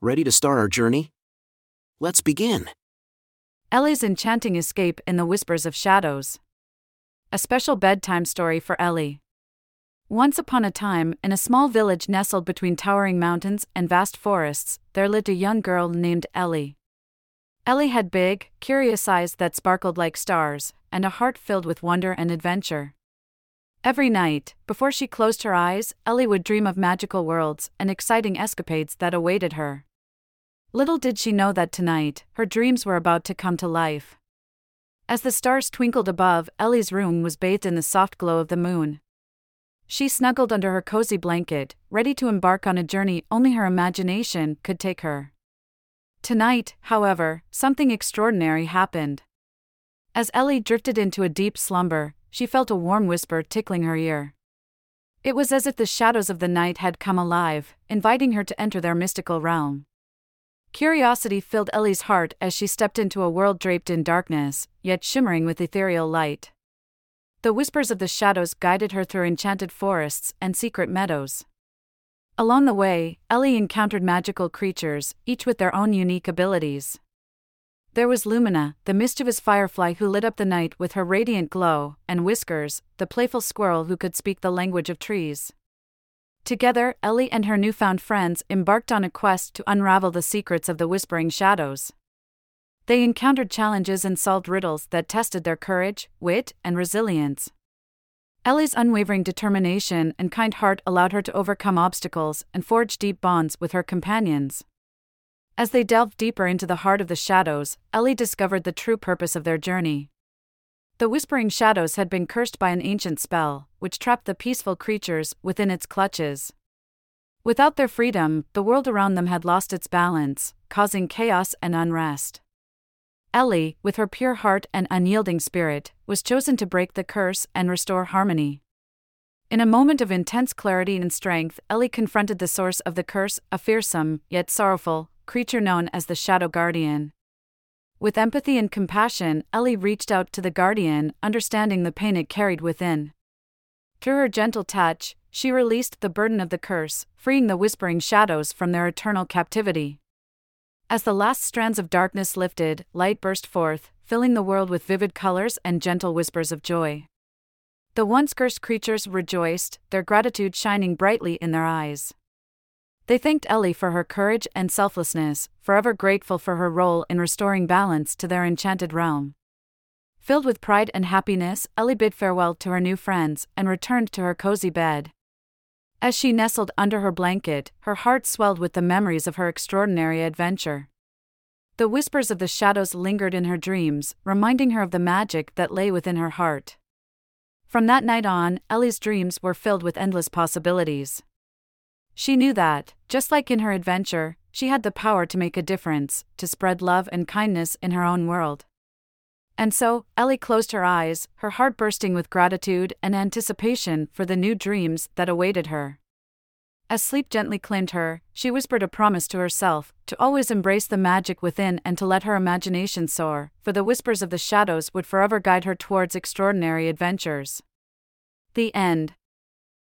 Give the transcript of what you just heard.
Ready to start our journey? Let's begin. Ellie's enchanting escape in the whispers of shadows. A special bedtime story for Ellie. Once upon a time, in a small village nestled between towering mountains and vast forests, there lived a young girl named Ellie. Ellie had big, curious eyes that sparkled like stars, and a heart filled with wonder and adventure. Every night, before she closed her eyes, Ellie would dream of magical worlds and exciting escapades that awaited her. Little did she know that tonight, her dreams were about to come to life. As the stars twinkled above, Ellie's room was bathed in the soft glow of the moon. She snuggled under her cozy blanket, ready to embark on a journey only her imagination could take her. Tonight, however, something extraordinary happened. As Ellie drifted into a deep slumber, she felt a warm whisper tickling her ear. It was as if the shadows of the night had come alive, inviting her to enter their mystical realm. Curiosity filled Ellie's heart as she stepped into a world draped in darkness, yet shimmering with ethereal light. The whispers of the shadows guided her through enchanted forests and secret meadows. Along the way, Ellie encountered magical creatures, each with their own unique abilities. There was Lumina, the mischievous firefly who lit up the night with her radiant glow, and Whiskers, the playful squirrel who could speak the language of trees. Together, Ellie and her newfound friends embarked on a quest to unravel the secrets of the Whispering Shadows. They encountered challenges and solved riddles that tested their courage, wit, and resilience. Ellie's unwavering determination and kind heart allowed her to overcome obstacles and forge deep bonds with her companions. As they delved deeper into the heart of the shadows, Ellie discovered the true purpose of their journey. The Whispering Shadows had been cursed by an ancient spell, which trapped the peaceful creatures within its clutches. Without their freedom, the world around them had lost its balance, causing chaos and unrest. Ellie, with her pure heart and unyielding spirit, was chosen to break the curse and restore harmony. In a moment of intense clarity and strength, Ellie confronted the source of the curse, a fearsome, yet sorrowful, creature known as the Shadow Guardian. With empathy and compassion, Ellie reached out to the Guardian, understanding the pain it carried within. Through her gentle touch, she released the burden of the curse, freeing the Whispering Shadows from their eternal captivity. As the last strands of darkness lifted, light burst forth, filling the world with vivid colors and gentle whispers of joy. The once cursed creatures rejoiced, their gratitude shining brightly in their eyes. They thanked Ellie for her courage and selflessness, forever grateful for her role in restoring balance to their enchanted realm. Filled with pride and happiness, Ellie bid farewell to her new friends and returned to her cozy bed. As she nestled under her blanket, her heart swelled with the memories of her extraordinary adventure. The whispers of the shadows lingered in her dreams, reminding her of the magic that lay within her heart. From that night on, Ellie's dreams were filled with endless possibilities. She knew that, just like in her adventure, she had the power to make a difference, to spread love and kindness in her own world. And so, Ellie closed her eyes, her heart bursting with gratitude and anticipation for the new dreams that awaited her. As sleep gently claimed her, she whispered a promise to herself to always embrace the magic within and to let her imagination soar, for the whispers of the shadows would forever guide her towards extraordinary adventures. The end.